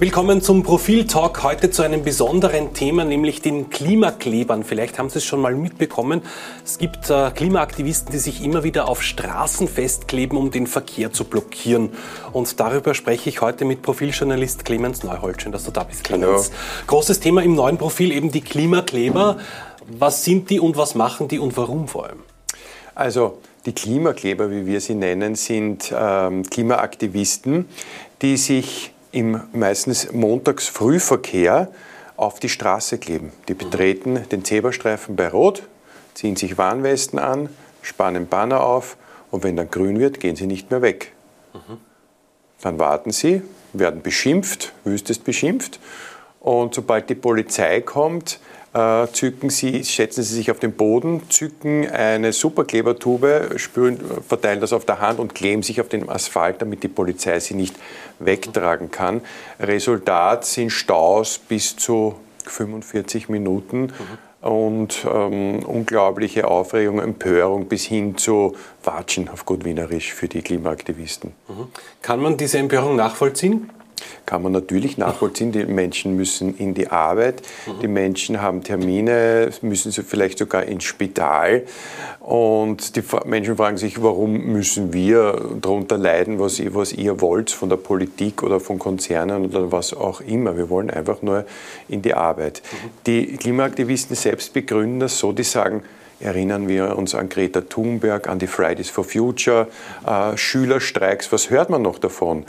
Willkommen zum Profil-Talk. Heute zu einem besonderen Thema, nämlich den Klimaklebern. Vielleicht haben Sie es schon mal mitbekommen. Es gibt äh, Klimaaktivisten, die sich immer wieder auf Straßen festkleben, um den Verkehr zu blockieren. Und darüber spreche ich heute mit Profiljournalist Clemens Neuhold. Schön, dass du da bist, Clemens. Hallo. Großes Thema im neuen Profil, eben die Klimakleber. Was sind die und was machen die und warum vor allem? Also die Klimakleber, wie wir sie nennen, sind ähm, Klimaaktivisten, die sich im meistens Montagsfrühverkehr auf die Straße kleben. Die betreten den Zebrastreifen bei Rot, ziehen sich Warnwesten an, spannen Banner auf und wenn dann grün wird, gehen sie nicht mehr weg. Mhm. Dann warten sie, werden beschimpft, wüstest beschimpft und sobald die Polizei kommt, äh, zücken Sie, schätzen Sie sich auf den Boden, zücken eine Superklebertube, spülen, verteilen das auf der Hand und kleben sich auf den Asphalt, damit die Polizei sie nicht wegtragen kann. Resultat sind Staus bis zu 45 Minuten. Mhm und ähm, unglaubliche Aufregung, Empörung bis hin zu Watschen auf gut Wienerisch für die Klimaaktivisten. Mhm. Kann man diese Empörung nachvollziehen? Kann man natürlich nachvollziehen. Die Menschen müssen in die Arbeit, die Menschen haben Termine, müssen sie vielleicht sogar ins Spital. Und die Menschen fragen sich, warum müssen wir darunter leiden, was ihr, was ihr wollt, von der Politik oder von Konzernen oder was auch immer. Wir wollen einfach nur in die Arbeit. Die Klimaaktivisten selbst begründen das so, die sagen, Erinnern wir uns an Greta Thunberg, an die Fridays for Future, äh, Schülerstreiks. Was hört man noch davon?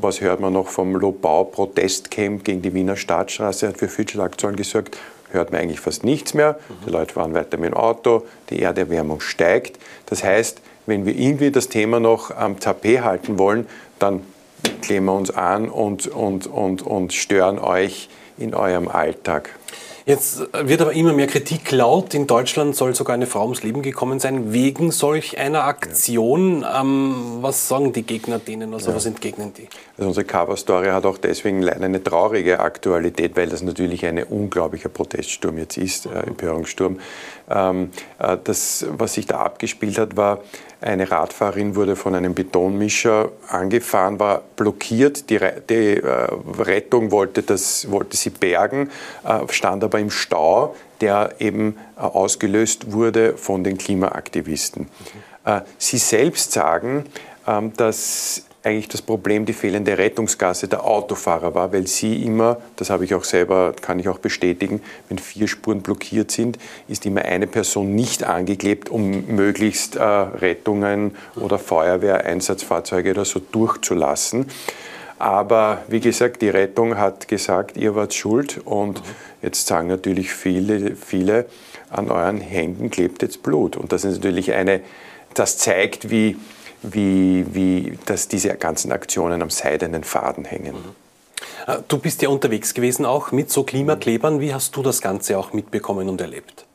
Was hört man noch vom Lobau-Protestcamp gegen die Wiener Staatsstraße? Hat für viel Schlagzeilen gesorgt. Hört man eigentlich fast nichts mehr. Die Leute fahren weiter mit dem Auto. Die Erderwärmung steigt. Das heißt, wenn wir irgendwie das Thema noch am Tapet halten wollen, dann kleben wir uns an und, und, und, und stören euch in eurem Alltag. Jetzt wird aber immer mehr Kritik laut. In Deutschland soll sogar eine Frau ums Leben gekommen sein wegen solch einer Aktion. Ja. Ähm, was sagen die Gegner denen? Also ja. was entgegnen die? Also unsere Cover-Story hat auch deswegen leider eine traurige Aktualität, weil das natürlich ein unglaublicher Proteststurm jetzt ist, äh, Empörungssturm. Ähm, äh, das, was sich da abgespielt hat, war eine Radfahrerin wurde von einem Betonmischer angefahren, war blockiert. Die, die äh, Rettung wollte, das, wollte sie bergen, äh, stand aber im Stau, der eben äh, ausgelöst wurde von den Klimaaktivisten. Mhm. Sie selbst sagen, ähm, dass eigentlich das Problem die fehlende Rettungsgasse der Autofahrer war, weil sie immer, das habe ich auch selber, kann ich auch bestätigen, wenn vier Spuren blockiert sind, ist immer eine Person nicht angeklebt, um möglichst äh, Rettungen oder Feuerwehreinsatzfahrzeuge oder so durchzulassen. Aber wie gesagt, die Rettung hat gesagt, ihr wart schuld und jetzt sagen natürlich viele, viele, an euren Händen klebt jetzt Blut. Und das ist natürlich eine, das zeigt, wie, wie, wie dass diese ganzen Aktionen am seidenen Faden hängen. Äh, du bist ja unterwegs gewesen auch mit so Klimaklebern. Wie hast du das Ganze auch mitbekommen und erlebt?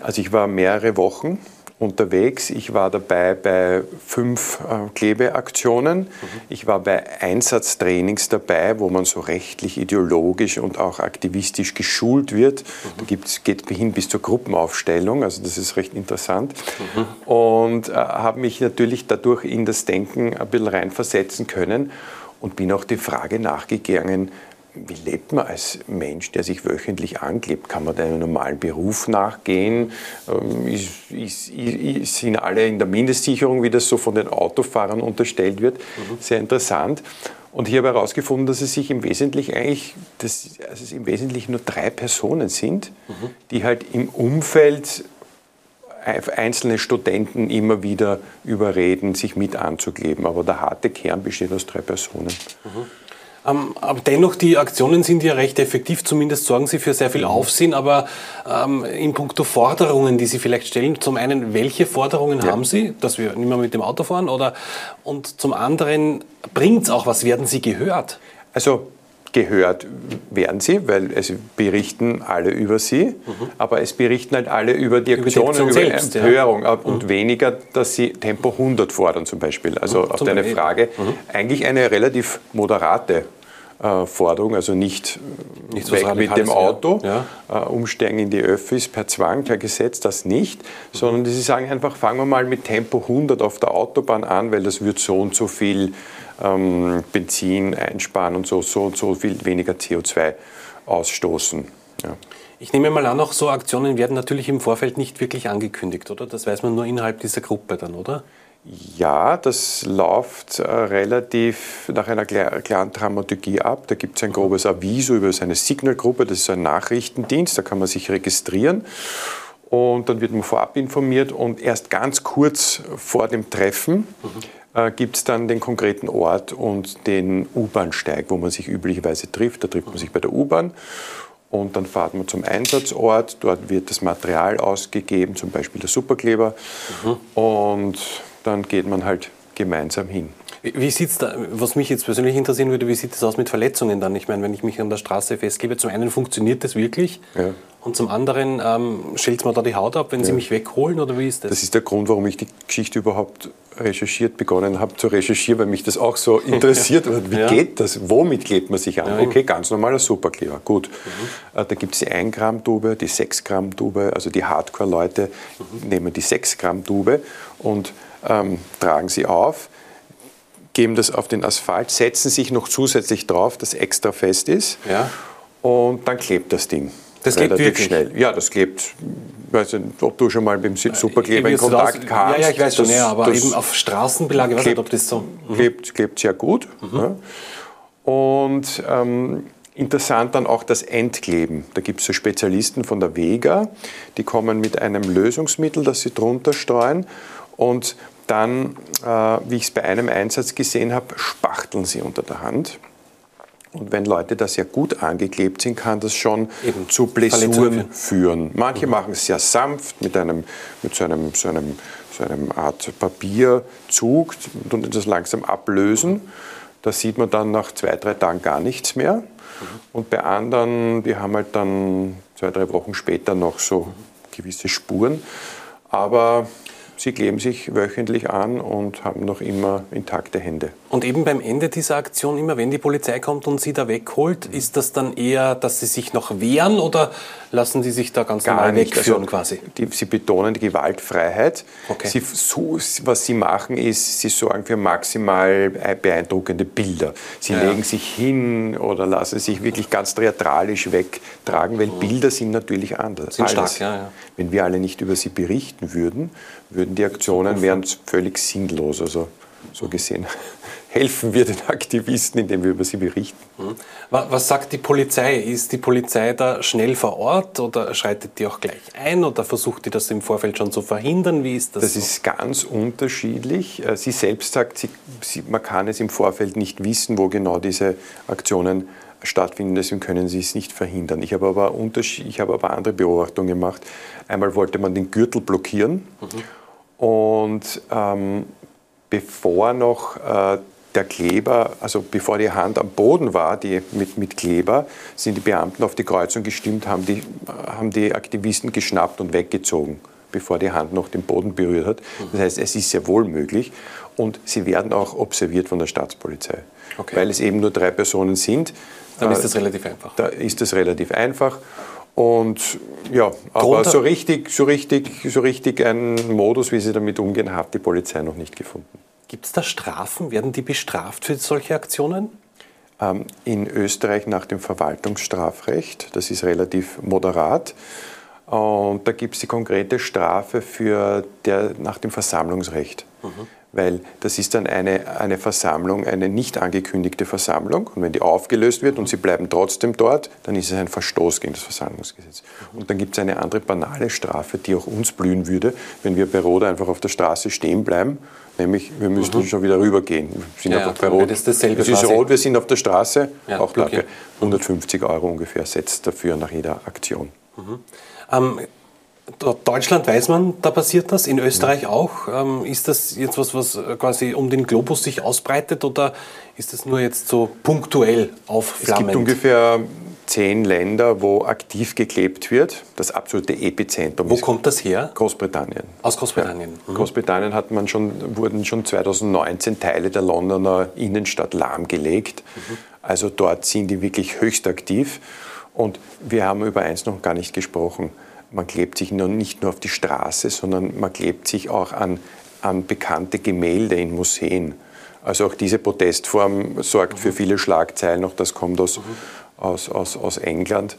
Also ich war mehrere Wochen unterwegs. Ich war dabei bei fünf äh, Klebeaktionen. Mhm. Ich war bei Einsatztrainings dabei, wo man so rechtlich, ideologisch und auch aktivistisch geschult wird. Mhm. Da gibt's, geht hin bis zur Gruppenaufstellung, also das ist recht interessant. Mhm. Und äh, habe mich natürlich dadurch in das Denken ein bisschen reinversetzen können und bin auch die Frage nachgegangen, wie lebt man als Mensch, der sich wöchentlich anklebt? Kann man da einem normalen Beruf nachgehen? Ähm, ist, ist, ist, sind alle in der Mindestsicherung, wie das so von den Autofahrern unterstellt wird? Mhm. Sehr interessant. Und ich habe herausgefunden, dass es sich im Wesentlichen eigentlich, dass, also es im Wesentlichen nur drei Personen sind, mhm. die halt im Umfeld einzelne Studenten immer wieder überreden, sich mit anzukleben. Aber der harte Kern besteht aus drei Personen. Mhm. Ähm, aber dennoch, die Aktionen sind ja recht effektiv, zumindest sorgen sie für sehr viel mhm. Aufsehen. Aber ähm, in puncto Forderungen, die Sie vielleicht stellen, zum einen, welche Forderungen ja. haben Sie, dass wir nicht mehr mit dem Auto fahren? Oder, und zum anderen, bringt es auch was? Werden Sie gehört? Also gehört werden sie, weil es berichten alle über sie, mhm. aber es berichten halt alle über die Aktionen, über, die Aktion über Empörung ja. und mhm. weniger, dass sie Tempo 100 fordern zum Beispiel. Also mhm. auf deine Frage, mhm. eigentlich eine relativ moderate äh, Forderung, also nicht, nicht weg mit dem Auto, ja. äh, umsteigen in die Öffis per Zwang, per Gesetz, das nicht, mhm. sondern sie sagen einfach, fangen wir mal mit Tempo 100 auf der Autobahn an, weil das wird so und so viel ähm, Benzin einsparen und so, so und so viel weniger CO2 ausstoßen. Ja. Ich nehme mal an, auch so Aktionen werden natürlich im Vorfeld nicht wirklich angekündigt, oder? Das weiß man nur innerhalb dieser Gruppe dann, oder? Ja, das läuft äh, relativ nach einer klaren Dramaturgie ab. Da gibt es ein grobes Aviso über seine Signalgruppe, das ist ein Nachrichtendienst, da kann man sich registrieren und dann wird man vorab informiert und erst ganz kurz vor dem Treffen äh, gibt es dann den konkreten Ort und den U-Bahn-Steig, wo man sich üblicherweise trifft. Da trifft man sich bei der U-Bahn und dann fahrt man zum Einsatzort. Dort wird das Material ausgegeben, zum Beispiel der Superkleber. Mhm. Und dann geht man halt gemeinsam hin. Wie sieht's da, was mich jetzt persönlich interessieren würde, wie sieht es aus mit Verletzungen dann? Ich meine, wenn ich mich an der Straße festgebe, zum einen funktioniert das wirklich ja. und zum anderen ähm, schält man da die Haut ab, wenn ja. Sie mich wegholen oder wie ist das? Das ist der Grund, warum ich die Geschichte überhaupt recherchiert begonnen habe zu recherchieren, weil mich das auch so interessiert. Wie ja. geht das? Womit klebt man sich an? Okay, ganz normaler Superkleber. Gut. Mhm. Äh, da gibt es die 1 Gramm Tube, die 6 Gramm Tube, also die Hardcore-Leute mhm. nehmen die 6 Gramm Tube und ähm, tragen sie auf, geben das auf den Asphalt, setzen sich noch zusätzlich drauf, das extra fest ist ja. und dann klebt das Ding. Das klebt wirklich? schnell. Ja, das klebt. Ich weiß nicht, ob du schon mal mit dem Superkleber in Kontakt kamst. Ja, ja, ich weiß schon, ja, aber eben auf Straßenbelag, ich weiß nicht, ob das so... Mhm. Klebt, klebt sehr gut. Mhm. Ja. Und ähm, interessant dann auch das Endkleben. Da gibt es so Spezialisten von der Vega, die kommen mit einem Lösungsmittel, das sie drunter streuen und dann, äh, wie ich es bei einem Einsatz gesehen habe, spachteln sie unter der Hand. Und wenn Leute da sehr gut angeklebt sind, kann das schon Eben. zu Blessuren führen. Manche mhm. machen es sehr sanft mit, einem, mit so, einem, so, einem, so einem Art Papierzug und das langsam ablösen. Da sieht man dann nach zwei, drei Tagen gar nichts mehr. Mhm. Und bei anderen, die haben halt dann zwei, drei Wochen später noch so gewisse Spuren. Aber Sie kleben sich wöchentlich an und haben noch immer intakte Hände. Und eben beim Ende dieser Aktion, immer wenn die Polizei kommt und Sie da wegholt, ist das dann eher, dass Sie sich noch wehren oder lassen Sie sich da ganz Gar normal nicht. wegführen also, quasi? Die, Sie betonen die Gewaltfreiheit. Okay. Sie, so, was Sie machen ist, Sie sorgen für maximal beeindruckende Bilder. Sie ja. legen sich hin oder lassen sich wirklich ganz theatralisch wegtragen, weil mhm. Bilder sind natürlich anders. Sind stark, ja, ja. Wenn wir alle nicht über sie berichten würden, würden die Aktionen wären völlig sinnlos. Also so gesehen helfen wir den Aktivisten, indem wir über sie berichten. Mhm. Was sagt die Polizei? Ist die Polizei da schnell vor Ort oder schreitet die auch gleich ein oder versucht die das im Vorfeld schon zu verhindern? Wie ist das? Das so? ist ganz unterschiedlich. Äh, sie selbst sagt, sie, sie, man kann es im Vorfeld nicht wissen, wo genau diese Aktionen stattfinden, deswegen können sie es nicht verhindern. Ich habe aber, ich habe aber andere Beobachtungen gemacht. Einmal wollte man den Gürtel blockieren mhm. und ähm, bevor noch äh, der Kleber, also bevor die Hand am Boden war, die mit, mit Kleber, sind die Beamten auf die Kreuzung gestimmt, haben die, haben die Aktivisten geschnappt und weggezogen, bevor die Hand noch den Boden berührt hat. Das heißt, es ist sehr wohl möglich und sie werden auch observiert von der Staatspolizei, okay. weil es eben nur drei Personen sind. Dann ist das relativ einfach. Da ist das relativ einfach. Und ja, aber so richtig, so, richtig, so richtig einen Modus, wie sie damit umgehen, hat die Polizei noch nicht gefunden. Gibt es da Strafen? Werden die bestraft für solche Aktionen? Ähm, in Österreich nach dem Verwaltungsstrafrecht, das ist relativ moderat. Und da gibt es die konkrete Strafe für der, nach dem Versammlungsrecht. Mhm weil das ist dann eine, eine Versammlung, eine nicht angekündigte Versammlung. Und wenn die aufgelöst wird und sie bleiben trotzdem dort, dann ist es ein Verstoß gegen das Versammlungsgesetz. Und dann gibt es eine andere banale Strafe, die auch uns blühen würde, wenn wir bei Rot einfach auf der Straße stehen bleiben. Nämlich, wir müssten mhm. schon wieder rübergehen. Wir sind ja, einfach bei Rot. Das es ist rot, wir sind auf der Straße. Ja, auch okay. 150 Euro ungefähr setzt dafür nach jeder Aktion. Mhm. Ähm, Deutschland weiß man, da passiert das, in Österreich auch. Ähm, ist das jetzt was, was äh, quasi um den Globus sich ausbreitet oder ist das nur jetzt so punktuell aufflammend? Es gibt ungefähr zehn Länder, wo aktiv geklebt wird. Das absolute Epizentrum. Wo kommt das her? Großbritannien. Aus Großbritannien. Ja. Mhm. Großbritannien hat man schon, wurden schon 2019 Teile der Londoner Innenstadt lahmgelegt. Mhm. Also dort sind die wirklich höchst aktiv. Und wir haben über eins noch gar nicht gesprochen. Man klebt sich nicht nur auf die Straße, sondern man klebt sich auch an, an bekannte Gemälde in Museen. Also auch diese Protestform sorgt für viele Schlagzeilen. Auch das kommt aus, aus, aus, aus England.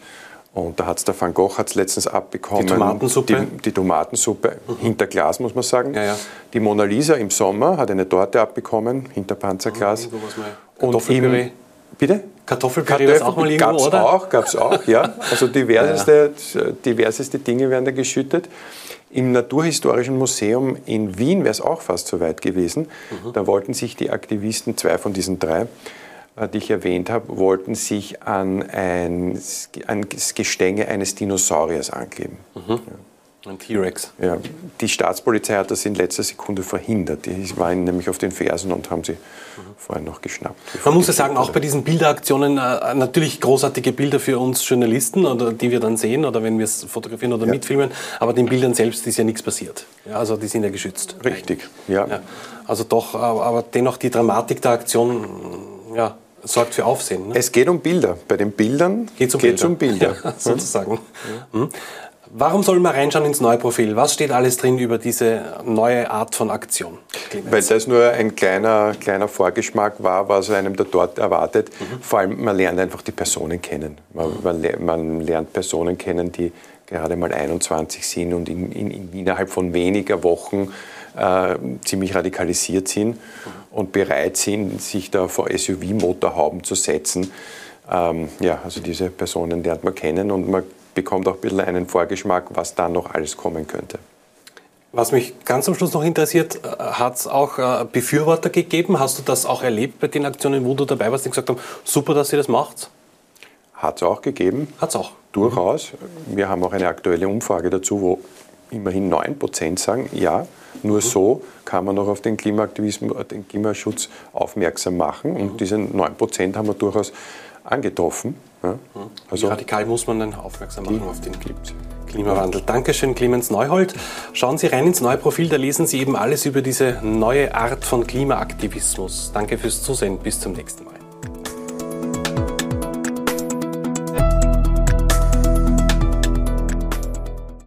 Und da hat es der Van Gogh hat's letztens abbekommen. Die Tomatensuppe? Die, die Tomatensuppe mhm. hinter Glas, muss man sagen. Ja, ja. Die Mona Lisa im Sommer hat eine Torte abbekommen, hinter Panzerglas. Mhm, und im, bitte? Kartoffelpüree Kartoffel auch mal irgendwo, gab's oder? auch, gab's auch, ja. Also diverseste, ja, diverseste Dinge werden da geschüttet. Im Naturhistorischen Museum in Wien wäre es auch fast so weit gewesen. Mhm. Da wollten sich die Aktivisten, zwei von diesen drei, äh, die ich erwähnt habe, wollten sich an ein, an das Gestänge eines Dinosauriers ankleben. Mhm. Ja. Ein T-Rex. Ja, die Staatspolizei hat das in letzter Sekunde verhindert. Die waren nämlich auf den Fersen und haben sie mhm. vorher noch geschnappt. Man muss ja sagen, auch bei diesen Bilderaktionen äh, natürlich großartige Bilder für uns Journalisten, oder die wir dann sehen oder wenn wir es fotografieren oder ja. mitfilmen, aber den Bildern selbst ist ja nichts passiert. Ja, also die sind ja geschützt. Richtig, ja. ja. Also doch, aber dennoch die Dramatik der Aktion, ja, sorgt für Aufsehen. Ne? Es geht um Bilder. Bei den Bildern geht es um Bilder. Um Bilder. Ja, sozusagen. Ja. Hm. Warum soll man reinschauen ins neue Profil? Was steht alles drin über diese neue Art von Aktion? Clemens? Weil das nur ein kleiner, kleiner Vorgeschmack war, was einem da dort erwartet. Mhm. Vor allem, man lernt einfach die Personen kennen. Man, mhm. man, lernt Personen kennen, die gerade mal 21 sind und in, in, in innerhalb von weniger Wochen äh, ziemlich radikalisiert sind mhm. und bereit sind, sich da vor SUV-Motorhauben zu setzen. Ähm, ja, also diese Personen lernt man kennen und man bekommt auch ein bisschen einen Vorgeschmack, was da noch alles kommen könnte. Was mich ganz am Schluss noch interessiert, äh, hat es auch äh, Befürworter gegeben? Hast du das auch erlebt bei den Aktionen, wo du dabei warst, die gesagt haben, super, dass ihr das macht? Hat es auch gegeben. Hat es auch. Durchaus. Wir haben auch eine aktuelle Umfrage dazu, wo immerhin 9 Prozent sagen, ja, nur mhm. so kann man noch auf den Klimaaktivismus, äh, den Klimaschutz aufmerksam machen. Und mhm. diese 9 Prozent haben wir durchaus angetroffen. Ja? Also Wie radikal muss man denn aufmerksam machen auf den Klimawandel? Dankeschön, Clemens Neuhold. Schauen Sie rein ins neue Profil, da lesen Sie eben alles über diese neue Art von Klimaaktivismus. Danke fürs Zusehen, bis zum nächsten Mal.